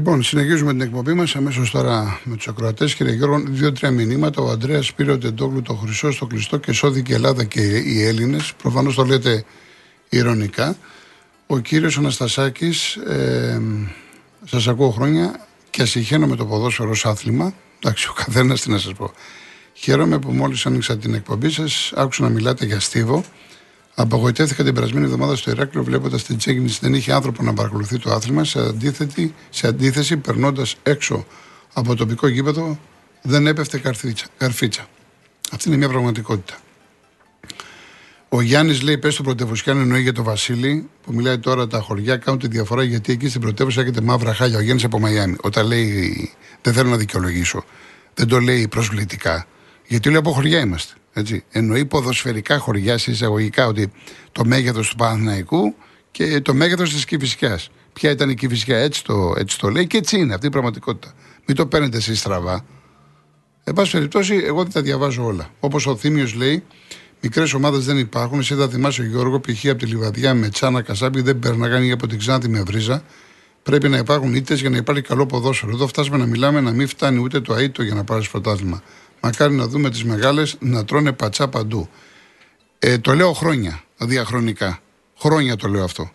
Λοιπόν, συνεχίζουμε την εκπομπή μας αμέσως τώρα με τους ακροατές. Κύριε Γιώργο, δύο-τρία μηνύματα. Ο Αντρέα πήρε ο Τεντόγλου το χρυσό στο κλειστό και σώθηκε η Ελλάδα και οι Έλληνες. Προφανώς το λέτε ηρωνικά. Ο κύριος Αναστασάκης, ε, σας ακούω χρόνια και ασυχαίνω με το ποδόσφαιρο ως άθλημα. Εντάξει, ο καθένας τι να σας πω. Χαίρομαι που μόλις άνοιξα την εκπομπή σας, άκουσα να μιλάτε για στίβο. Απογοητεύτηκα την περασμένη εβδομάδα στο Ηράκλειο βλέποντας την Τσέγγινη δεν είχε άνθρωπο να παρακολουθεί το άθλημα. Σε, αντίθετη, σε αντίθεση, περνώντας έξω από το τοπικό γήπεδο, δεν έπεφτε καρφίτσα. καρφίτσα. Αυτή είναι μια πραγματικότητα. Ο Γιάννης λέει: Πες στο πρωτεύουσα, εννοεί για το Βασίλη, που μιλάει τώρα τα χωριά, κάνουν τη διαφορά γιατί εκεί στην πρωτεύουσα έχετε μαύρα χάλια. Ο Γιάννης από Μαϊάμι. Όταν λέει: Δεν θέλω να δικαιολογήσω, δεν το λέει προσβλητικά. Γιατί λέει από χωριά είμαστε. Έτσι. Εννοεί ποδοσφαιρικά χωριά εισαγωγικά ότι το μέγεθος του Παναθηναϊκού και το μέγεθος της Κυφυσιά. Ποια ήταν η Κυφυσιά, έτσι το, έτσι το λέει και έτσι είναι αυτή η πραγματικότητα. Μην το παίρνετε εσείς στραβά. Εν πάση περιπτώσει, εγώ δεν τα διαβάζω όλα. Όπως ο Θήμιος λέει, μικρές ομάδες δεν υπάρχουν. Εσύ θα θυμάσαι ο Γιώργο, π.χ. από τη Λιβαδιά με τσάνα κασάπι, δεν περνάγανε από την Ξάνθη με βρίζα. Πρέπει να υπάρχουν ήττες για να υπάρχει καλό ποδόσφαιρο. Εδώ φτάσουμε να μιλάμε να μην φτάνει ούτε το αίτο για να πάρεις πρωτάθλημα. Μακάρι να δούμε τις μεγάλες να τρώνε πατσά παντού. Ε, το λέω χρόνια, διαχρονικά. Χρόνια το λέω αυτό.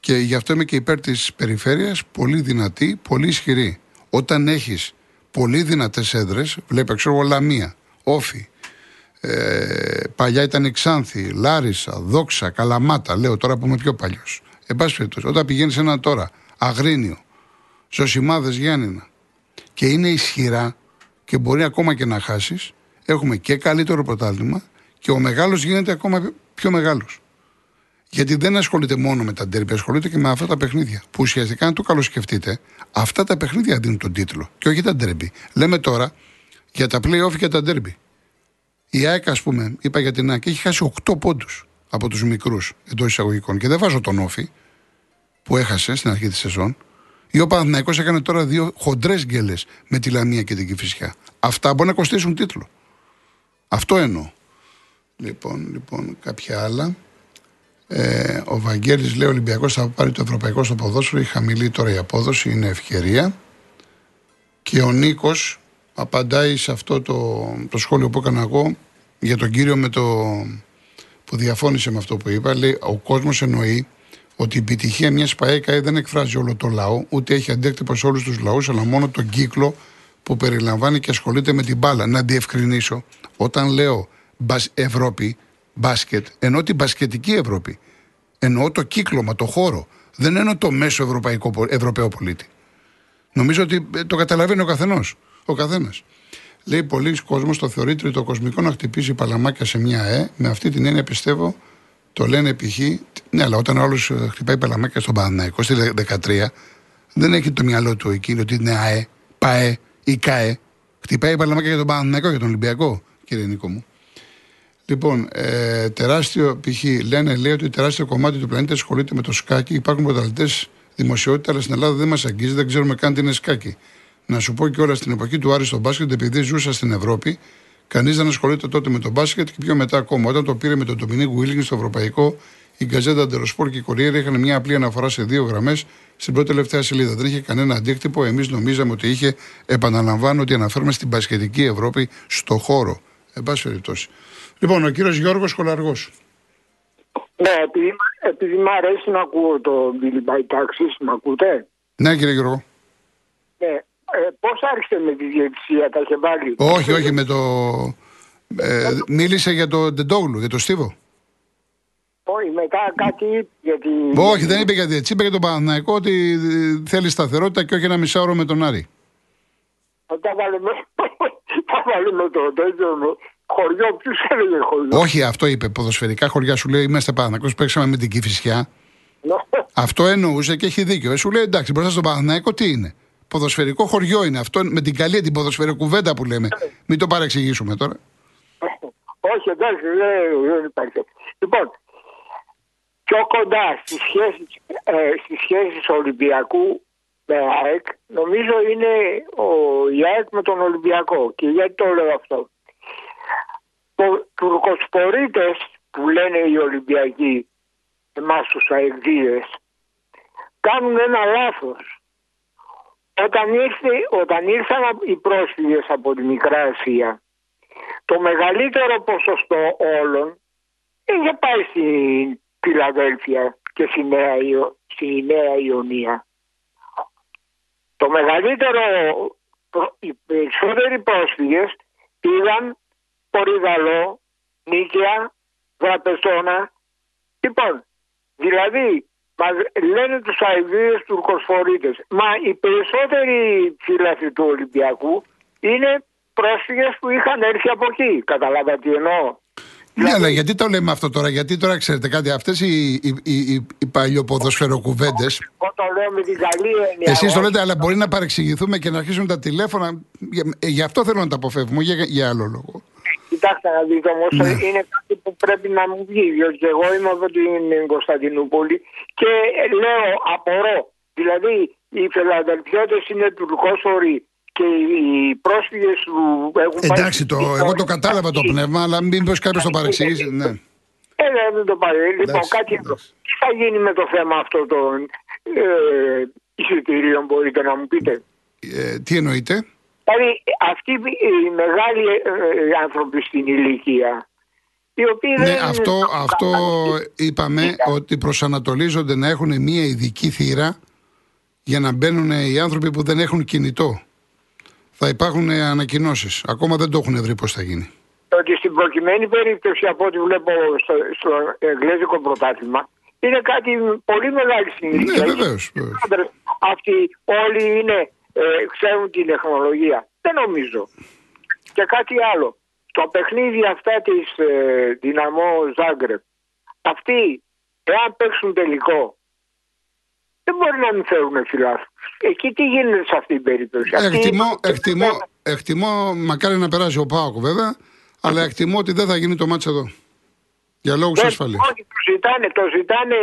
Και γι' αυτό είμαι και υπέρ της περιφέρειας, πολύ δυνατή, πολύ ισχυρή. Όταν έχεις πολύ δυνατές έδρες, βλέπει, ξέρω εγώ, Λαμία, Όφη, ε, παλιά ήταν η Ξάνθη, Λάρισα, Δόξα, Καλαμάτα, λέω τώρα που είμαι πιο παλιός. Εν πάση περιπτώσει, όταν πηγαίνεις ένα τώρα, Αγρίνιο, Ζωσιμάδες Γιάννηνα, και είναι ισχυρά, και μπορεί ακόμα και να χάσεις, έχουμε και καλύτερο πρωτάθλημα και ο μεγάλος γίνεται ακόμα πιο μεγάλος. Γιατί δεν ασχολείται μόνο με τα ντέρμπι, ασχολείται και με αυτά τα παιχνίδια. Που ουσιαστικά, αν το καλοσκεφτείτε, αυτά τα παιχνίδια δίνουν τον τίτλο και όχι τα ντέρμπι. Λέμε τώρα για τα playoff και τα ντέρμπι. Η ΑΕΚ, ας πούμε, είπα για την ΑΕΚ, έχει χάσει 8 πόντους από τους μικρούς εντός εισαγωγικών. Και δεν βάζω τον Όφη που έχασε στην αρχή της σεζόν. Ή ο Παναθυναϊκό έκανε τώρα δύο χοντρές γκέλες με τη Λαμία και την Κυφυσιά. Αυτά μπορεί να κοστίσουν τίτλο. Αυτό εννοώ. Λοιπόν, λοιπόν, κάποια άλλα. Ε, ο Βαγγέλης λέει: Ο Ολυμπιακός θα πάρει το ευρωπαϊκό στο ποδόσφαιρο. Έχει χαμηλή τώρα η απόδοση, είναι ευκαιρία. Και ο Νίκος απαντάει σε αυτό το, το σχόλιο που έκανα εγώ για τον κύριο με το, που διαφώνησε με αυτό που είπα. Λέει: Ο κόσμος εννοεί ότι η επιτυχία μιας ΠαΕΚΑ δεν εκφράζει όλο το λαό, ούτε έχει αντίκτυπο σε όλους τους λαούς, αλλά μόνο τον κύκλο που περιλαμβάνει και ασχολείται με την μπάλα. Να διευκρινίσω, όταν λέω Ευρώπη, μπάσκετ, εννοώ την μπασκετική Ευρώπη. Εννοώ το κύκλωμα, το χώρο. Δεν εννοώ το μέσο ευρωπαϊκό, ευρωπαίο πολίτη. Νομίζω ότι ε, το καταλαβαίνει ο καθενός. Ο καθένας. Λέει πολλοί κόσμος το θεωρεί τριτοκοσμικό να χτυπήσει παλαμάκια σε μια ΑΕ. Με αυτή την έννοια πιστεύω το λένε π.χ. Ναι, αλλά όταν ο άλλος ε, χτυπάει παλαμάκια στον Παναναϊκό στη 13, δεν έχει το μυαλό του εκείνο ότι είναι ΑΕ, ΠΑΕ ή ΚΑΕ. Χτυπάει παλαμάκια για τον Παναναϊκό, για τον Ολυμπιακό, κύριε Νίκο μου. Λοιπόν, ε, τεράστιο π.χ. λένε λέει ότι τεράστιο κομμάτι του πλανήτη ασχολείται με το σκάκι. Υπάρχουν πρωταθλητές δημοσιότητα, αλλά στην Ελλάδα δεν μας αγγίζει, δεν ξέρουμε καν τι είναι σκάκι. Να σου πω και όλα στην εποχή του Άρη στο μπάσκετ, επειδή ζούσα στην Ευρώπη, Κανείς δεν ασχολείται τότε με τον μπάσκετ και πιο μετά ακόμα. Όταν το πήρε με τον Ντομινίκ Βίλγκιν στο Ευρωπαϊκό, η Γκαζέτα Ντεροσπορ και η Κοριέρα είχαν μια απλή αναφορά σε δύο γραμμές στην πρώτη τελευταία σελίδα. Δεν είχε κανένα αντίκτυπο. Εμείς νομίζαμε ότι είχε, επαναλαμβάνω, ότι αναφέρουμε στην πασχετική Ευρώπη στο χώρο. Εν πάση περιπτώσει. Λοιπόν, ο κύριος Γιώργος Κολαργός. Ναι, επειδή, επειδή μου αρέσει να ακούω το Billy By Taxis, με ακούτε; Ναι, κύριε Γιώργο. Ναι, ε, Πώς άρχισε με τη διαιτησία, τα είχε βάλει; Όχι, όχι, με το. Ε, μίλησε για το Ντεντόγλου, για το Στίβο. Όχι, μετά κάτι γιατί... Όχι, δεν είπε για διαιτησία, είπε για τον Παναθηναϊκό ότι θέλει σταθερότητα και όχι ένα μισάωρο με τον Άρη. Θα βάλουμε, βάλουμε το τέτοιο χωριό, ποιο έλεγε χωριό; Όχι, αυτό είπε. Ποδοσφαιρικά χωριά σου λέει είμαστε Παναθηναϊκός, παίξαμε με την Κυφυσιά. αυτό εννοούσε και έχει δίκιο. Ε, σου λέει εντάξει, μπροστά στον Παναθηναϊκό τι είναι. Ποδοσφαιρικό χωριό είναι αυτό με την καλή την ποδοσφαιρική κουβέντα που λέμε. Μην το παρεξηγήσουμε τώρα. Όχι, εντάξει, δεν υπάρχει. Λοιπόν, πιο κοντά στις σχέσεις, ε, στις σχέσεις Ολυμπιακού με ΑΕΚ, νομίζω είναι ο ΑΕΚ με τον Ολυμπιακό. Και γιατί το λέω αυτό; Τουρκοσπορίτες που λένε οι Ολυμπιακοί, εμάς τους αεκδίες, κάνουν ένα λάθος όταν, ήρθε, όταν ήρθαν οι πρόσφυγες από τη Μικρά Ασία, το μεγαλύτερο ποσοστό όλων είχε πάει στην Φιλαδέλφια και στη Νέα, στη Νέα Ιωνία. Το μεγαλύτερο, οι περισσότεροι πρόσφυγες πήγαν Πορυδαλό, Νίκαια, Δραπεζόνα. Λοιπόν, δηλαδή Μα λένε τους αηδίες τουρκοσφορίτες. Μα οι περισσότεροι φίλαθοι του Ολυμπιακού είναι πρόσφυγες που είχαν έρθει από εκεί. Καταλάβατε τι εννοώ. Ναι, δηλαδή- αλλά γιατί το λέμε αυτό τώρα, γιατί τώρα ξέρετε κάτι, αυτές οι, οι, οι, οι παλιοποδοσφαιροκουβέντε. Εγώ το λέω με την καλή έννοια. Εσείς το λέτε, αλλά μπορεί να παρεξηγηθούμε και να αρχίσουν τα τηλέφωνα. Γι' αυτό θέλω να τα αποφεύγουμε, για, για άλλο λόγο. Κοιτάξτε να δείτε όμως, ναι. είναι κάτι που πρέπει να μου βγει. Διότι εγώ είμαι από την Κωνσταντινούπολη και λέω, απορώ. Δηλαδή, οι Φελαδελφιώτε είναι τουρκόσοροι και οι πρόσφυγες που έχουν πάει. Εντάξει, το, εγώ το κατάλαβα το πνεύμα, αλλά μην πω κάποιος το παρεξηγήσει. Ναι. Ε, δεν το πάρει. Λοιπόν, κάτι άλλο. Τι θα γίνει με το θέμα αυτό των ε, εισιτηρίων, μπορείτε να μου πείτε; Ε, τι εννοείτε; Δηλαδή αυτοί οι μεγάλοι ε, ε, άνθρωποι στην ηλικία οι οποίοι ναι, δεν αυτό, αυτό είπαμε ότι προσανατολίζονται να έχουν μια ειδική θύρα για να μπαίνουν οι άνθρωποι που δεν έχουν κινητό. Θα υπάρχουν ανακοινώσεις. Ακόμα δεν το έχουν βρει πώς θα γίνει. Ότι στην προκειμένη περίπτωση, από ό,τι βλέπω στο, στο Εγγλέζικο πρωτάθλημα, είναι κάτι πολύ μεγάλη συνήθεια. Ναι, βεβαίως. Αυτοί όλοι είναι ε, ξέρουν την τεχνολογία. Δεν νομίζω. Και κάτι άλλο. Το παιχνίδι αυτά της ε, Δυναμό Ζάγκρεπ, αυτοί εάν παίξουν τελικό, δεν μπορεί να μην φέρουν φιλάθλους. Εκεί τι γίνεται σε αυτή την περίπτωση; Εκτιμώ, εκτιμώ, εκτιμώ, μακάρι να περάσει ο Πάοκ βέβαια, αλλά εκτιμώ ότι δεν θα γίνει το μάτσο εδώ. Για λόγους ασφαλείας. Όχι, το ζητάνε, το ζητάνε,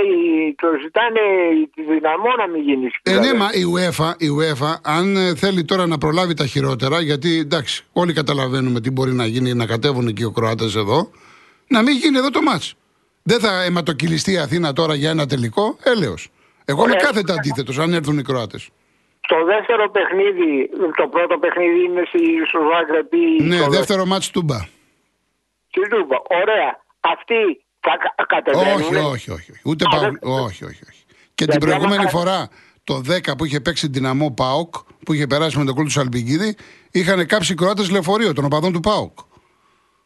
το ζητάνε τη δυναμό να μην γίνει. Ε, ναι, μα η UEFA, η UEFA, αν ε, θέλει τώρα να προλάβει τα χειρότερα, γιατί εντάξει, όλοι καταλαβαίνουμε τι μπορεί να γίνει να κατέβουν και οι Κροάτες εδώ, να μην γίνει εδώ το μάτς. Δεν θα αιματοκυλιστεί η Αθήνα τώρα για ένα τελικό, έλεος. Εγώ είμαι κάθετα αντίθετος αν έρθουν οι Κροάτες. Το δεύτερο παιχνίδι, το πρώτο παιχνίδι είναι στο Ζάγκρεπ. Ναι, δεύτερο μάτς Τούμπα. Στην Τούμπα, ωραία αυτοί θα κατεβαίνουν. Όχι, όχι, όχι. Ούτε πα... όχι, όχι, όχι. Και την προηγούμενη φορά το 10 που είχε παίξει δυναμό ΠΑΟΚ, που είχε περάσει με τον κόλ του Σαλπιγκίδη, είχαν κάψει Κροάτες λεωφορείο των οπαδών του ΠΑΟΚ.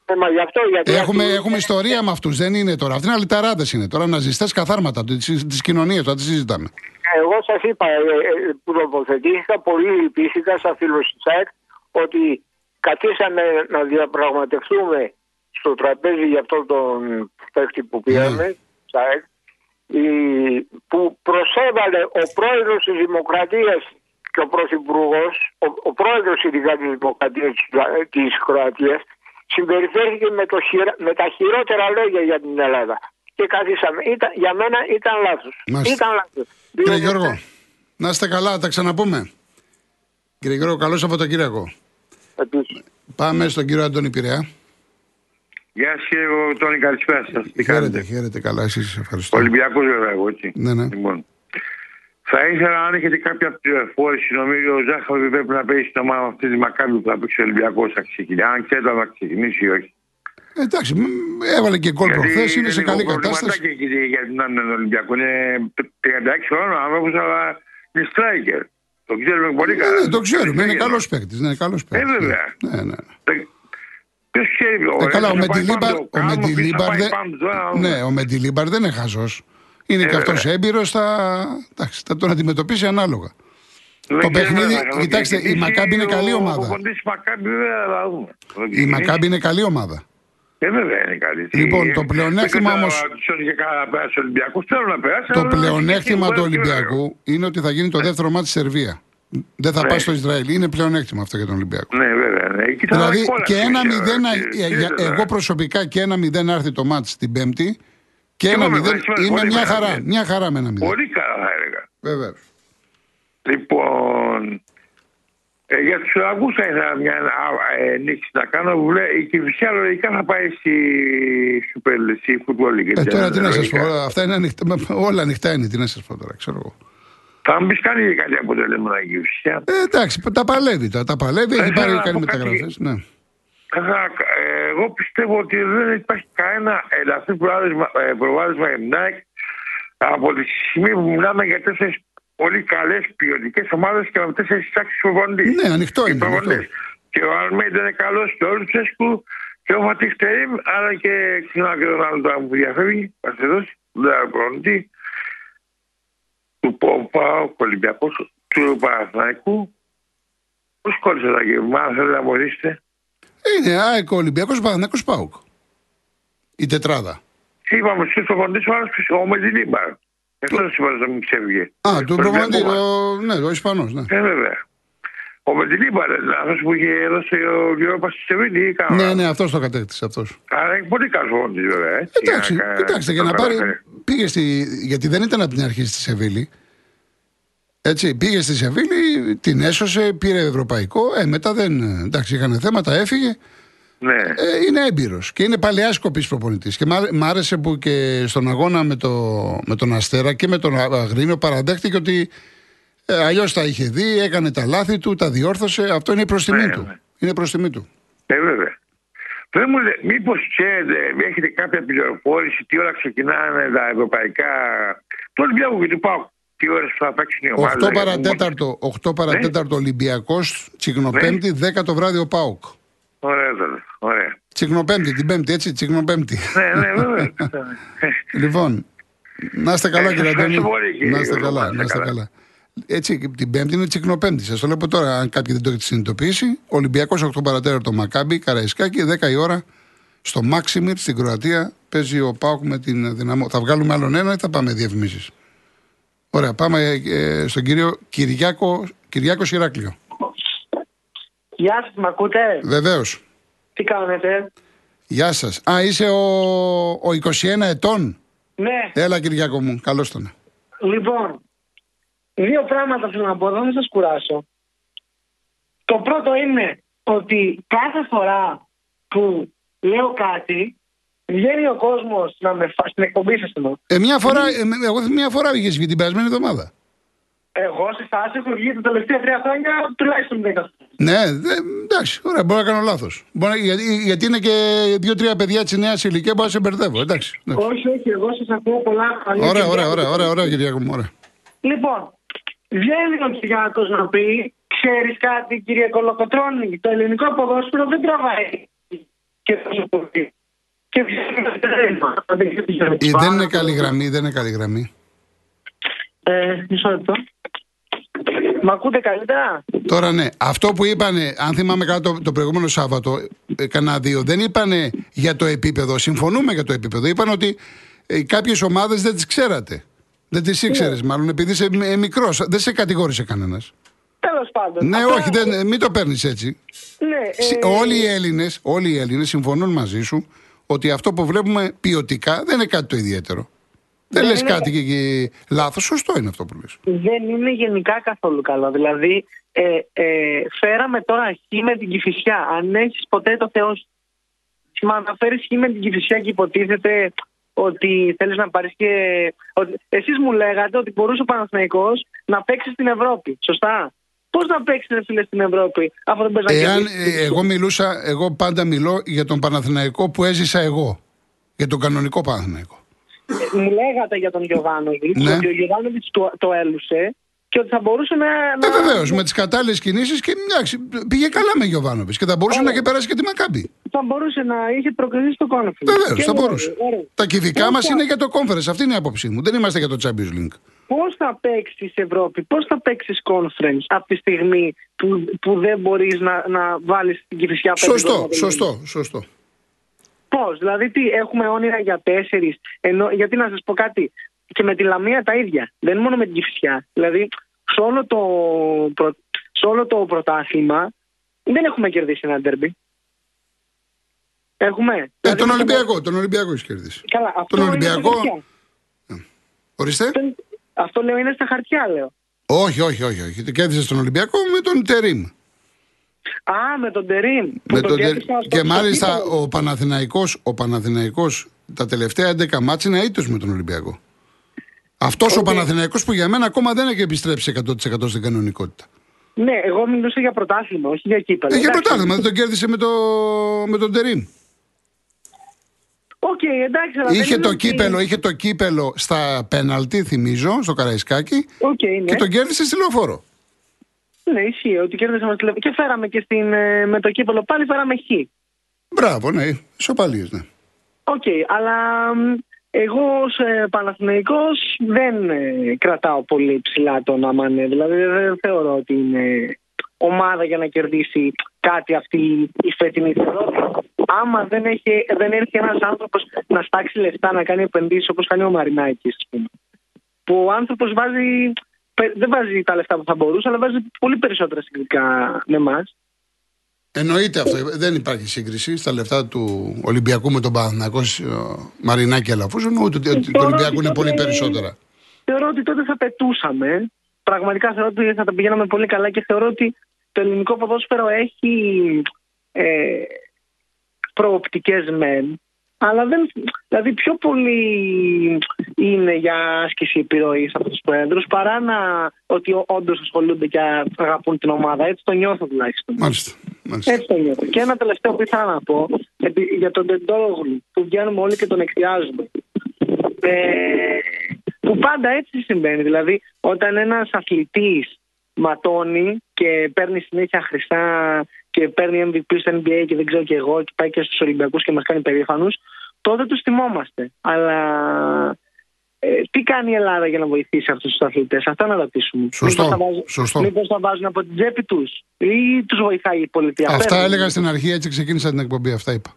Ε, μα γι αυτό, γιατί έχουμε, έχουμε ιστορία με αυτούς. Δεν είναι τώρα. Αυτοί είναι αλυταράδες είναι τώρα. Ναζιστές καθάρματα τη κοινωνίας. Θα τη συζητάμε. Εγώ σας είπα, ε, ε, που τοποθετήθηκα, πολύ λυπήθηκα σαν φίλος τη ΣΑΕΚ ότι κατήσαμε να διαπραγματευτούμε στο τραπέζι για αυτόν τον παίκτη που πήραμε, mm. που προσέβαλε ο πρόεδρος της Δημοκρατίας και ο πρωθυπουργός, ο, ο πρόεδρος ειδικά της Δημοκρατίας της Κροατίας, συμπεριφέρθηκε με, το, με τα χειρότερα λόγια για την Ελλάδα. Και καθίσαμε. Ήταν, για μένα ήταν λάθος. Ήταν λάθος. Κύριε Γιώργο, να είστε καλά, τα ξαναπούμε. Κύριε Γιώργο, καλό Σαββατοκύριακο. Επίσης. Πάμε στον κύριο Αντώνη Πειραιά. Γεια σα κύριε Τόνι, καλησπέρα σας. Χαίρετε, χαίρετε, καλά, εσείς ευχαριστώ. Ολυμπιακός βέβαια, εγώ έτσι. Ναι, ναι. Λοιπόν, θα ήθελα αν έχετε κάποια πληροφόρηση, νομίζω ο Ζάχαρη πρέπει να παίξει το ομάδα αυτή τη Μακάβη που θα παίξει ο Ολυμπιακός θα ξεκινήσει. Αν ξέρετε να ξεκινήσει ή όχι. Ε, εντάξει, έβαλε και γκολ προχθές, είναι σε καλή κατάσταση. Και για τον Ολυμπιακός. Είναι 36 χρόνια άνθρωπος, αλλά είναι striker. Το ξέρουμε πολύ ναι, καλά. Ναι, το ξέρουμε, είναι καλός παίκτης. Ναι, καλός παίκτης. Ε, βέβαια. Ναι, ναι. Ποιος ξέρει, ε, καλά, ο Μεντιλίμπαρ, ο Μεντιλίμπαρ, δεν, ναι, ο Μεντιλίμπαρ δεν είναι χαζός. Είναι ε, και αυτό έμπειρος, θα, θα τον αντιμετωπίσει ανάλογα. το παιχνίδι, κοιτάξτε, η Μακάμπη είναι καλή ομάδα. Η Μακάμπη είναι καλή ομάδα. Ε, βέβαια είναι καλή. Λοιπόν, το πλεονέκτημα όμω. Το πλεονέκτημα του Ολυμπιακού είναι ότι θα γίνει το δεύτερο μάτι στη Σερβία. Δεν θα ναι. πάει στο Ισραήλ. Είναι πλεονέκτημα αυτό για τον Ολυμπιακό. Ναι, βέβαια. Ναι. Δηλαδή και ένα μηδέν, εγώ προσωπικά και ένα μηδέν έρθει το μάτι την Πέμπτη. Και ένα μηδέν είναι μια χαρά. Μια χαρά με ένα μηδέν. Πολύ καλά θα έλεγα. Βέβαια. Λοιπόν, ε, για τους Αγούς θα ήθελα μια ε, νίκη να κάνω. Η Κυφυσιά λογικά θα πάει στη Super στη Football League. Ε, τώρα τι να σας πω, αυτά είναι ανοιχτά, όλα ανοιχτά είναι. Τι να σας πω τώρα, ξέρω εγώ. Θα μου πεις κάνει κάτι αποτελέσματα εκεί φυσικά. Ε, εντάξει, τα παλεύει. Τα, τα παλεύει, έχει Ε, πάρει να κάνει πω κάτι. μεταγραφές. Ναι. Καθα- ε, Εγώ πιστεύω ότι δεν υπάρχει κανένα ελαφρύ προβάδισμα, ε, προβάδισμα για την ΑΕΚ από τη στιγμή που μιλάμε για τέσσερις πολύ καλές ποιοτικές ομάδες και με τέσσερις τάξεις προπονητής. Ναι, ανοιχτό είναι, προπονητές. ανοιχτό. Και ο Αλμέιντα είναι καλός και ο Λουτσέσκου και ο Ματίχ Τερήμ, αλλά και ξεχνάω και τον άλλο τώρα που διαφεύγει, Παστεδό, δεν είναι προπονητή. Του Πόπα, Ολυμπιακός, του Παναθηναϊκού. Πώς κόλλησε τα γεύμα, αν θέλετε να βοηθήσετε; Είναι ΑΕΚ Ολυμπιακός Παναθυνακό Πάουκ. Η τετράδα. Είπαμε στου προπονητέ ο άλλος ο Μεντιλίμπαρ. Αυτό δεν είπα να μην ξέφυγε. Α, του προπονητή, Ολυμπιακό. το, ναι, ο Ισπανός. Ναι. Ε, βέβαια. Ο Μεντιλίμπαρ, αυτός που είχε δώσει ο Γιώργο στη Σεβίλη ή κάνω. ναι, ναι, αυτός το κατέκτησε αυτός. Άρα είναι πολύ καλό προπονητή, βέβαια. ε. Εντάξει, Για να- κοιτάξτε, για να πάρει. καταφέρει. Πήγε στη. Γιατί δεν ήταν από την αρχή στη Σεβίλη. Έτσι, πήγε στη Σεβίλη, την έσωσε, πήρε ευρωπαϊκό. Ε, μετά δεν. Εντάξει, είχαν θέματα, έφυγε. Ναι. Ε, είναι έμπειρος και είναι παλαιά σκοπή προπονητής. Και μ' άρε- μ' άρεσε που και στον αγώνα με, το, με τον Αστέρα και με τον Αγρίνο παραδέχτηκε ότι ε, αλλιώς τα είχε δει, έκανε τα λάθη του, τα διόρθωσε. Αυτό είναι προ τιμή Ναι, του. ναι. Είναι προ τιμή του. Ε, βέβαια. Δεν μου λέει, μήπως ξέρετε, έχετε κάποια πληροφόρηση τι ώρα ξεκινάνε τα ευρωπαϊκά. Το Ολυμπιακό και του Πάου. Τι ώρες θα παίξουν οι ομάδες. 8 παρατέταρτο, 8 παρατέταρτο Ολυμπιακός, Τσικνοπέμπτη, 10 το βράδυ ο Πάοκ. Ωραία, τώρα. Ωραία. Τσικνοπέμπτη, την Πέμπτη, έτσι, Τσικνοπέμπτη. ναι, ναι, βέβαια. λοιπόν, να είστε καλά, Ε, κύριε ευχαριστώ Αντώνη. πολύ, κύριε Να είστε Γιώργο, καλά, να να είστε είστε καλά. Καλά. Έτσι, την Πέμπτη είναι Τσικνοπέμπτη. Σας το λέω από τώρα, αν κάποιοι δεν το έχετε συνειδητοποιήσει. Ολυμπιακός 8 παρατέταρτο Μακάμπι, Καραϊσκάκη, 10 η ώρα στο Μάξιμιρ στην Κροατία. Παίζει ο Πάοκ με την δυναμό. Θα βγάλουμε άλλον ένα ή θα πάμε διαφημίσεις; Ωραία, πάμε ε, στον κύριο Κυριάκο, Κυριάκο Ηράκλειο. Γεια σας, μ' ακούτε; Βεβαίως. Τι κάνετε; Γεια σας. Α, είσαι ο, ο 21 ετών; Ναι, Έλα, Κυριάκο μου, καλώς τον. λοιπόν, δύο πράγματα θέλω να πω, δεν θα σας κουράσω. Το πρώτο είναι ότι κάθε φορά που λέω κάτι, βγαίνει ο κόσμος να με φά... στην εκπομπή σας εννοώ. Ε, μια φορά, ε, με- εγώ μια φορά είχε βγει την περασμένη εβδομάδα. Εγώ σε εσάς έχω βγει τα τελευταία τρία χρόνια τουλάχιστον 10. Ναι, δε, εντάξει, ωραία, μπορώ να κάνω λάθος. Γιατί, γιατί είναι και δύο-τρία παιδιά της νέας ηλικίας που να σε μπερδεύω. Εντάξει. εντάξει. Όχι, όχι, εγώ σας ακούω πολλά χρόνια. Ωραία, και ωραία, διάβασα. ωραία, ωραία, ωραία, Κυριάκο μου, ωραία. Λοιπόν, βγαίνει ο Κυριάκος να πει, ξέρεις κάτι κύριε Κολοκοτρώνη, το ελληνικό ποδόσφαιρο δεν τραβάει και τόσο πολύ. Και βγαίνει το τρέμα. Ε, δεν είναι καλή γραμμή, δεν είναι καλή γραμμή. Ε, μισό λεπτό. Μ' ακούτε καλύτερα; Τώρα ναι, αυτό που είπανε, αν θυμάμαι καλά το, το προηγούμενο Σάββατο, ε, κανένα δύο, δεν είπανε για το επίπεδο. Συμφωνούμε για το επίπεδο. Είπαν ότι ε, κάποιες ομάδες δεν τις ξέρατε. Δεν τις ήξερες, μάλλον επειδή είσαι ε, μικρός. Δεν σε κατηγόρησε κανένας. Τέλος πάντων. Ναι, Απλά- όχι, δεν, ε, μην το παίρνεις έτσι. Ναι, Συ- ε, Όλοι οι Έλληνες όλοι οι Έλληνες συμφωνούν μαζί σου ότι αυτό που βλέπουμε ποιοτικά δεν είναι κάτι το ιδιαίτερο. Δεν Δεν λες είναι- κάτι και, και λάθος. Σωστό είναι αυτό που λες. δεν είναι γενικά καθόλου καλό. Δηλαδή, ε, ε, φέραμε τώρα χ με την Κηφισιά. Αν έχεις ποτέ το Θεό σου. Μα να φέρεις χ με την Κηφισιά και υποτίθεται ότι θέλεις να πάρεις και. Εσείς μου λέγατε ότι μπορούσε ο Παναθηναϊκός να παίξει στην Ευρώπη. Σωστά; Πώς να παίξει, ρε φίλε, στην Ευρώπη, αφού δεν παίζει να Εάν κερδίσεις; ε, εγώ μιλούσα, εγώ πάντα μιλώ για τον Παναθηναϊκό που έζησα εγώ. Για τον κανονικό Παναθηναϊκό. Ε, Μου λέγατε για τον Γιωβάνοβιτς, Ναι. ότι ο Γιωβάνοβιτς το, το έλουσε και ότι θα μπορούσε να. Ε, να... βεβαίως, με τις κατάλληλες κινήσεις και εντάξει, πήγε καλά με Γιωβάνοβιτς και θα μπορούσε να έχει περάσει και τη Μακάμπη. θα μπορούσε να είχε προκριθεί στο conference. Βεβαίως, Και θα ωραία, μπορούσε. ωραία. Τα κυβικά Πώς μας θα- είναι για το conference. Αυτή είναι η άποψή μου. Δεν είμαστε για το Champions League. Πώς θα παίξεις Ευρώπη, πώς θα παίξεις conference από τη στιγμή που, που δεν μπορείς να, να βάλεις την κυφισιά πέντε Σωστό, γκολ. σωστό, σωστό. Πώς, δηλαδή τι, έχουμε όνειρα για τέσσερις. Γιατί να σας πω κάτι, και με τη Λαμία τα ίδια. Δεν είναι μόνο με την κυφισιά. Δηλαδή, σε όλο το, προ, σε όλο το πρωτάθλημα δεν έχουμε κερδίσει ένα ντερμπι. Έχουμε. Ε, Δηλαδή, τον με Ολυμπιακό, τον Ολυμπιακό έχεις κερδίσει. Καλά, αυτό Τον είναι Ολυμπιακό- στα χαρτιά. Ορίστε. Αυτό, αυτό λέω είναι στα χαρτιά, λέω. Όχι, όχι, όχι. όχι. Κέρδισε τον Ολυμπιακό με τον Τερήμ. Α, με τον Τερίμ. που Με τον τον Τερ- κέρδισα στο- Και στο μάλιστα κύπελλο. ο Παναθηναϊκός, ο Παναθηναϊκός τα τελευταία 11 μάτς είναι αήττητος με τον Ολυμπιακό. Αυτός ο Παναθηναϊκός που για μένα ακόμα δεν έχει επιστρέψει 100% στην κανονικότητα. Ναι, εγώ μιλούσα για πρωτάθλημα, όχι για κύπελο. Έχει Εντάξει. πρωτάθλημα, δεν τον κέρδισε με, το, με τον Τερίμ. Οκ, εντάξει, αλλά Είχε δεν το, είναι ότι- κύπελο, είχε το κύπελο στα πέναλτι, θυμίζω, στο Καραϊσκάκι Οκ, ναι. και τον κέρδισε στη λεωφόρο. Ναι, ισχύει ότι κέρδισαμε στη Λεβ- Και φέραμε και στην, ε, με το κύπελο πάλι φέραμε χ. Μπράβο, ναι, ισοπαλίες, ναι. Οκ, αλλά μ, εγώ ως ε, Παναθηναϊκός δεν ε, κρατάω πολύ ψηλά τον αμανέ. Δηλαδή δεν θεωρώ ότι είναι ομάδα για να κερδίσει κάτι αυτή η φετινή. Θεωρώ ότι άμα δεν, έχει, δεν έρθει ένας άνθρωπος να στάξει λεφτά, να κάνει επενδύσεις όπως κάνει ο Μαρινάκης, ας πούμε, που ο άνθρωπος βάζει, πε- δεν βάζει τα λεφτά που θα μπορούσε, αλλά βάζει πολύ περισσότερα συγκριτικά με εμάς. Εννοείται αυτό. Δεν υπάρχει σύγκριση στα λεφτά του Ολυμπιακού με τον Παναθηναϊκός ε, Μαρινάκη Αλαφούζων, ούτε ότι του Θεωρώ Ολυμπιακού ότι είναι πολύ τότε- περισσότερα. θεωρώ ότι τότε θα πετούσαμε. Πραγματικά θεωρώ ότι θα τα πηγαίναμε πολύ καλά και θεωρώ ότι το ελληνικό ποδόσφαιρο έχει ε, προοπτικές μεν, αλλά δεν, δηλαδή πιο πολύ είναι για άσκηση επιρροής από τους πρόεδρους παρά να, ότι όντως ασχολούνται και αγαπούν την ομάδα. Έτσι το νιώθω τουλάχιστον. Μάλιστα. μάλιστα. Έτσι το νιώθω. Και ένα τελευταίο που ήθελα να πω επί- για τον Τεντόγλου που βγαίνουμε όλοι και τον εκδιάζουμε. Ε, που πάντα έτσι συμβαίνει. Δηλαδή, όταν ένας αθλητής ματώνει και παίρνει συνέχεια χρυσά και παίρνει MVP στο NBA και δεν ξέρω και εγώ και πάει και στους Ολυμπιακούς και μας κάνει περήφανους, τότε τους θυμόμαστε. Αλλά ε, τι κάνει η Ελλάδα για να βοηθήσει αυτούς τους αθλητές, αυτά να ρωτήσουμε. Σωστό, Μήπως θα βάζουν, σωστό. Μήπως θα βάζουν από την τσέπη τους; Ή τους βοηθάει η πολιτεία. Αυτά Παίρνουν. έλεγα στην αρχή, έτσι ξεκίνησα την εκπομπή. Αυτά είπα.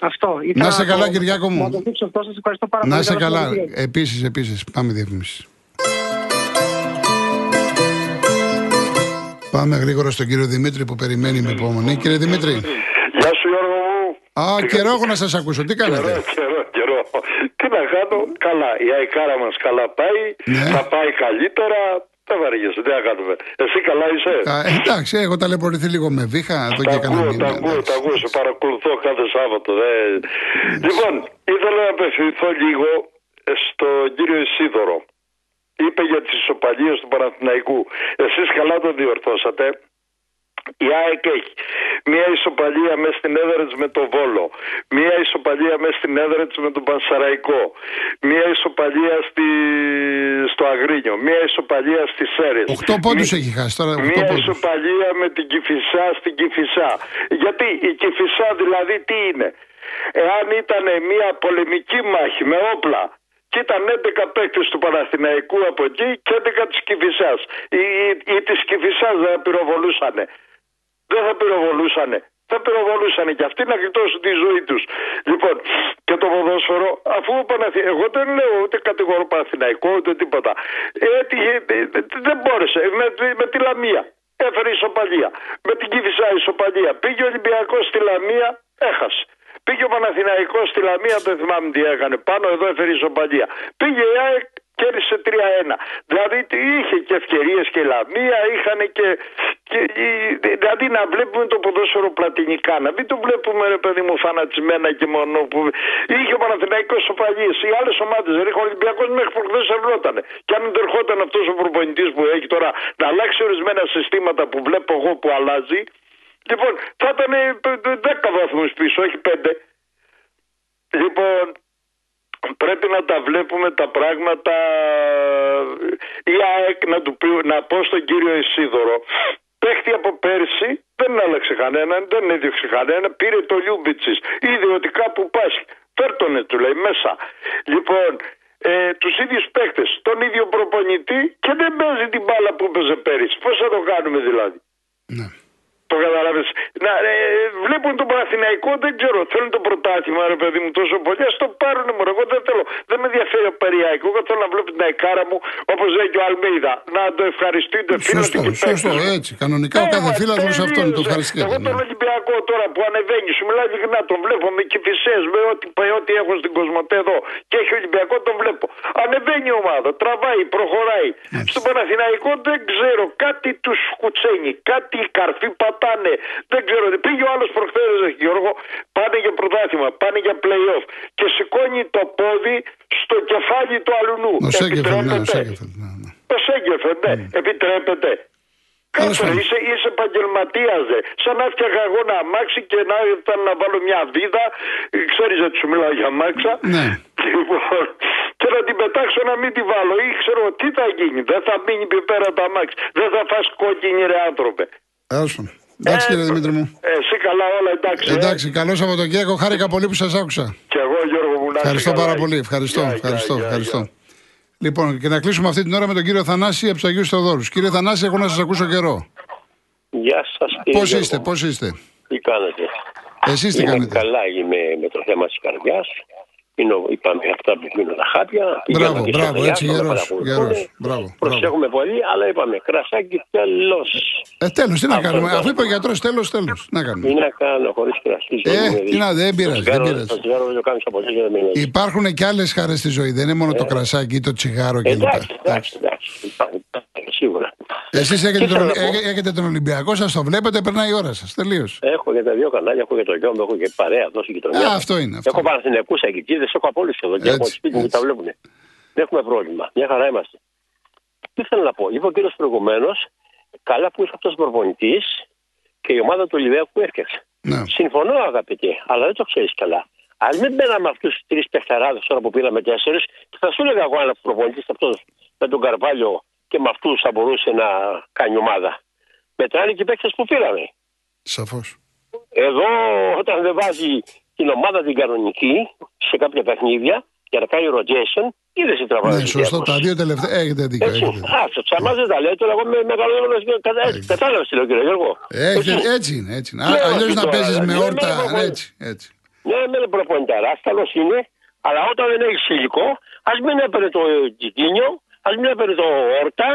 Αυτό. Να είσαι καλά, Κυριάκο μου. Να το δείξω αυτό, σας ευχαριστώ πάρα Να πολύ. είσαι Καλό καλά. σαββατοκύριακο. Επίσης, επίσης. Πάμε διαφήμιση. Πάμε γρήγορα στον κύριο Δημήτρη που περιμένει με υπομονή. Κύριε Δημήτρη. Γεια σου Γιώργο μου. Α, καιρό έχω να σας ακούσω. Τι Καιρό, κάνετε; καιρό, καιρό. Τι να κάνω, καλά. Η αικάρα μας καλά πάει, Ναι. θα πάει καλύτερα. Δεν βαριέσαι, τι να κάνουμε. Εσύ καλά είσαι; Α, εντάξει, έχω ταλαιπωρηθεί λίγο με βήχα. Το Τα και έκανα ακούω, μία, τα ναι, ακούω, εντάξει. τα ακούω, σε παρακολουθώ κάθε Σάββατο. Δε. Λοιπόν, ήθελα να απευθυνθώ λίγο στον κύριο Ισίδωρο. Είπε για τις ισοπαλίες του Παναθηναϊκού. Εσείς καλά το διορθώσατε. Η ΑΕΚ έχει μία ισοπαλία μέσα στην Έδρετς με το Βόλο, μία ισοπαλία μέσα στην Έδρετς με τον Πανσαραϊκό, μία ισοπαλία στη... στο Αγρίνιο, μία ισοπαλία στις Σέρες. Οκτώ πόντους έχει χάσει τώρα. Οκτώ Μία πόντους. ισοπαλία με την Κηφισά στην Κηφισά. Γιατί η Κηφισά δηλαδή τι είναι; Εάν ήταν μια πολεμική μάχη με όπλα και ήταν 11 παίκτες του Παναθηναϊκού από εκεί και 11 της Κηφισάς. Οι, οι, οι της Κηφισάς δεν θα πυροβολούσανε. Δεν θα πυροβολούσανε. Θα πυροβολούσανε και αυτοί να γλιτώσουν τη ζωή τους. Λοιπόν, και το ποδόσφαιρο, αφού ο Παναθη... εγώ δεν λέω ούτε κατηγορώ Παναθηναϊκό ούτε τίποτα. Έτυχε, ε, ε, δεν μπόρεσε. Με, με τη Λαμία έφερε ισοπαλία. Με την Κηφισά ισοπαλία. Πήγε ο Ολυμπιακός στη Λαμία, έχασε. Πήγε ο Παναθηναϊκός στη Λαμία, δεν θυμάμαι τι έκανε. Πάνω εδώ έφερε ισοπαλία. Πήγε η ΑΕΚ κέρδισε 3-1. Δηλαδή τι είχε και ευκαιρίες και η Λαμία, είχαν και, και. Δηλαδή να βλέπουμε το ποδόσφαιρο πλατινικά, να μην το βλέπουμε ρε παιδί μου φανατσιμένα και μόνο που. Είχε ο Παναθηναϊκός σοπαλίε. Οι άλλες ομάδες δεν είχε ο Ολυμπιακός μέχρι προχθές ερχότανε. Και αν δεν ερχόταν αυτός ο προπονητής που έχει τώρα να αλλάξει ορισμένα συστήματα που βλέπω εγώ που αλλάζει, Λοιπόν, θα ήταν 10 βαθμούς πίσω, όχι 5. Λοιπόν, πρέπει να τα βλέπουμε τα πράγματα. Η ΑΕΚ να, του πει, να πω στον κύριο Ισίδωρο, παίχτη από πέρσι δεν άλλαξε κανέναν, δεν έδιωξε κανέναν, πήρε το Λιούμπιτσις. Είδε ότι κάπου πας, φέρτονε του λέει μέσα. Λοιπόν, ε, τους ίδιους παίχτες, τον ίδιο προπονητή και δεν παίζει την μπάλα που έπαιζε πέρυσι. Πώς θα το κάνουμε δηλαδή; Ναι. Το καταλαβες. Να, ε, βλέπουν τον Παναθηναϊκό, δεν ξέρω. Θέλουν το πρωτάθλημα, ρε παιδί μου, τόσο πολύ. Α το πάρουν μου. Εγώ δεν θέλω. Δεν με ενδιαφέρει ο Περιάκο. Εγώ θέλω να βλέπω την αεκάρα μου, όπως λέει και ο Αλμίδα. Να το ευχαριστείτε φίλο Σωστό, σωστό, έτσι. Κανονικά ο κάθε φίλαθλος αυτό είναι το ευχαριστήκατε. Εγώ τον Ολυμπιακό τώρα που ανεβαίνει, σου μιλάει ειλικρινά, τον βλέπω με κυφισές, με ό,τι, με ό,τι έχω στην Κοσμοτέ εδώ και έχει Ολυμπιακό, τον βλέπω. Ανεβαίνει η ομάδα, τραβάει, προχωράει. Στον Παναθηναϊκό δεν ξέρω, κάτι τους κουτσένει, κάτι η καρφή πατάει. Πατάνε. Δεν ξέρω. Πήγε ο άλλος προχθές, Γιώργο, πάνε για πρωτάθλημα, πάνε για playoff και σηκώνει το πόδι στο κεφάλι του αλουνού. Ο Σέγκεφελ, ναι, ο Σέγκεφελ. Ναι, ναι. Το Σέγκεφελ, ναι. Επιτρέπεται. Τέλος Κάτσε, ρε, πάντων. είσαι, είσαι επαγγελματίας, δε. Σαν να έφτιαγα εγώ ένα αμάξι και να ήταν να βάλω μια βίδα. Ξέρεις ότι σου μιλάω για αμάξα. Ναι. Λοιπόν, και να την πετάξω να μην τη βάλω. Ή ξέρω τι θα γίνει. Δεν θα μείνει πιο πέρα το αμάξι. Δεν θα φας κόκκινη, ρε άνθρωπε. Τέλος πάντων. Εντάξει Ε, κύριε Δημήτρη μου. Ε, εσύ καλά, όλα εντάξει. ε. Εντάξει, καλό Σαββατοκύριακο. Χάρηκα πολύ που σας άκουσα. Και εγώ, Γιώργο μου, να είσαι Ευχαριστώ καλά. πάρα πολύ. Ευχαριστώ, Γεια, γεια, ευχαριστώ, γεια, ευχαριστώ. γεια. Λοιπόν, και να κλείσουμε αυτή την ώρα με τον κύριο Θανάση από τους Αγίους Θεοδόρους. Κύριε Θανάση, έχω να σας ακούσω καιρό. Γεια σας, κύριε. Πώς Γιώργο. είστε, πώς είστε; Τι κάνετε; Εσείς τι Είμαι κάνετε; καλά, είμαι με το θέμα της καρδιάς. Είπαμε αυτά που πίνω τα χάπια. Μπράβο, πηγαίνω και στο μπράβο, έτσι διάστημα, γερός, παρακολουθούν. γερός. Μπράβο, μπράβο. Προσέχουμε πολύ, αλλά είπαμε κρασάκι τέλος. Ε, τέλος, τι να Αυτό κάνουμε. δεν Αφού είπε ο είναι. γιατρός, τέλος, τέλος. Τι να Τι κάνουμε. να κάνω χωρίς κρασί. Ε, τι να, δεν πειράζει, δεν πειράζει. Το τσιγάρο δεν το κάνεις από ποτέ και δεν μιλάει. Υπάρχουν και άλλες χαρές στη ζωή. Δεν είναι μόνο το κρασάκι ή το τσιγάρο κλπ. Ε. Εντάξει, εντάξει, εντάξει. Υπάρχουν, υπάρχουν, Σίγουρα. Εσείς έχετε, Τι τον, θέλω να πω. έχ- έχετε τον Ολυμπιακό, σας το βλέπετε, περνάει η ώρα σας. Τελείως. Έχω για τα δύο κανάλια, έχω για το γιο μου, έχω και παρέα εδώ στην γειτονιά. Α, αυτό είναι, αυτό Έχω είναι. παραθυνιακού αγγλικίδε, έχω από όλου εδώ και Έτσι, από το σπίτι μου έτσι. τα βλέπουν. Δεν έχουμε πρόβλημα. Μια χαρά είμαστε. Τι θέλω να πω. Είπε ο κύριος προηγουμένως, καλά που ήρθε αυτός ο προπονητής και η ομάδα του Ολυμπιακού έφτιαξε. Ναι. Συμφωνώ, αγαπητέ, αλλά δεν το ξέρεις καλά. Αν μην μπαίναμε αυτούς του τρεις παιχταράδες τώρα που πήραμε τέσσερις, και θα σου έλεγα εγώ ένα προπονητή αυτός με τον Καρβάλιο και με αυτούς θα μπορούσε να κάνει ομάδα. Μετράνε και οι παίχτε που πήραμε. Σαφώς. Εδώ όταν δεν βάζει την ομάδα την κανονική σε κάποια παιχνίδια για να κάνει rotation, είδε η τραβά. Ναι, σωστό. Τα δύο τελευταία. Έχετε δίκιο. Έτσι. Έχετε δίκιο. Α, το τσαμάς δεν τα λέει, τώρα εγώ με μεγαλώνοντας και κατα... κατάλαβες τι λέω κύριε Γιώργο. Έχετε, Έτσι. έτσι είναι. Έτσι είναι. Ναι, Αλλιώ όχι να τώρα, παίζεις με δηλαδή, όρτα. δεν είναι Έτσι. έτσι. Ναι, με είναι προπονηταρά, καλό είναι, αλλά όταν δεν έχεις υλικό, ας μην έπαιρνε το Τζικίνιο, α μην έπαιρνε το Όρτα,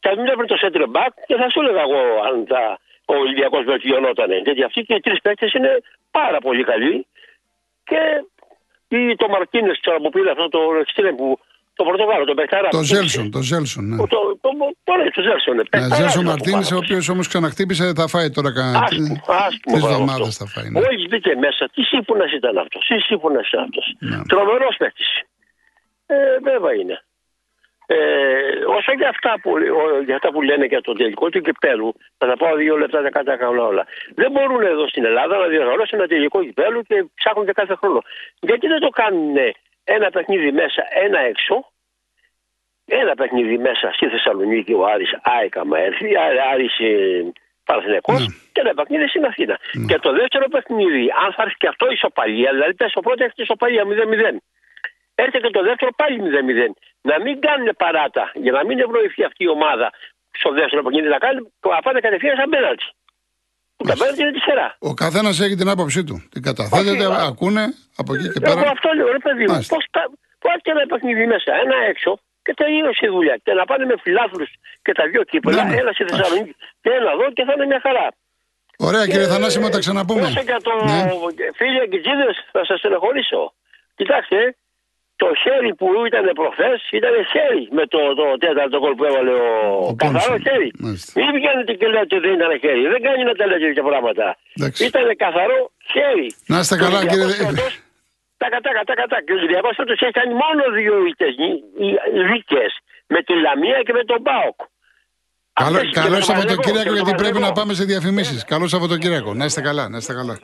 και α μην έπαιρνε το Σέντρε Μπακ, και θα σου έλεγα εγώ αν θα, ο Ολυμπιακό βελτιωνόταν. Γιατί αυτοί και οι τρει παίκτε είναι πάρα πολύ καλοί. Και ή το Μαρτίνε τώρα που πήρε αυτό το εξτρέμ που. Το Πορτογάλο, τον Πεχταρά. Το Ζέλσον, το Ζέλσον. Ναι. Το, το, το, το, ναι, το Ζέλσον. ναι. Ναι, Παιχταράς Ζέλσον είναι Μαρτίνε, από ο πάνω. οποίο όμω ξαναχτύπησε, θα φάει τώρα κανένα. Ας πούμε, ας πούμε, Τρει μπράβο εβδομάδε αυτό. θα φάει. ναι. Μόλι μπήκε μέσα, τι σύμφωνα ήταν αυτό. Τι σύμφωνα ήταν αυτό. Ναι. Τρομερό παίκτη. Ε, βέβαια είναι. Ε, όσο για αυτά, που, ο- για αυτά που λένε για το τελικό του κυπέλου, θα τα πάω δύο λεπτά δεν τα κάνω όλα. Δεν μπορούν εδώ στην Ελλάδα να διοργανώσουν ένα τελικό κυπέλου και ψάχνουν και κάθε χρόνο. Γιατί δεν το κάνουν ένα παιχνίδι μέσα, ένα έξω, ένα παιχνίδι μέσα στη Θεσσαλονίκη ο Άρης ΑΕΚ άμα έρθει, Άρη- Άρης ε, Παναθηναϊκός Ναι. και ένα παιχνίδι στην Αθήνα. Και το δεύτερο παιχνίδι, αν θα έρθει και αυτό ισοπαλία, δηλαδή πες το πρώτο έχεις ισοπαλία 0-0. Έρχεται και το δεύτερο πάλι 0-0. Να μην κάνουν παράτα για να μην ευνοηθεί αυτή η ομάδα στο δεύτερο παιχνίδι να κάνει, να πάνε κατευθείαν σαν πέναλτι. Που τα πέναλτι είναι τυχερά. Ο καθένας έχει την άποψή του. Την καταθέτεται, Όχι, α- ακούνε από εκεί και Εγώ πέρα. αυτό λέω, ρε παιδί μου. Μάλιστα. Πώς και ένα παιχνίδι μέσα, ένα έξω και τελείωσε η δουλειά. Και να πάνε με φιλάθλους και τα δύο κύπελα, Ναι, ναι. ένα στη Θεσσαλονίκη και ένα εδώ και θα είναι μια χαρά. Ωραία, κύριε Θανάση, μου τα ξαναπούμε. Όσο για το Ναι. φίλοι Αγκητζίδε, θα σας στενοχωρήσω. Κοιτάξτε, το χέρι που ήταν προχθές ήταν χέρι με το, το τέταρτο γκολ που έβαλε ο, Ο καθαρός Πόνσον. χέρι. Μάλιστα. Μην βγαίνετε και λέτε ότι δεν ήταν χέρι. Δεν κάνει να τα λέτε τέτοια πράγματα. Εντάξει. Ήταν καθαρό χέρι. Να είστε Και ο καλά, Ολυμπιακός κύριε- φέτος, Τα κατά, κατά, κατά. Και ο Ολυμπιακό φέτο έχει κάνει μόνο δύο δίκε. Με τη Λαμία και με τον Μπάοκ. Καλό, Αυτές και καλό με τον Σαββατοκύριακο, Παναθηναϊκό, γιατί και με τον πρέπει να Παναθηναϊκό. πάμε σε διαφημίσεις. Καλό Σαββατοκύριακο. Να είστε καλά, να είστε καλά.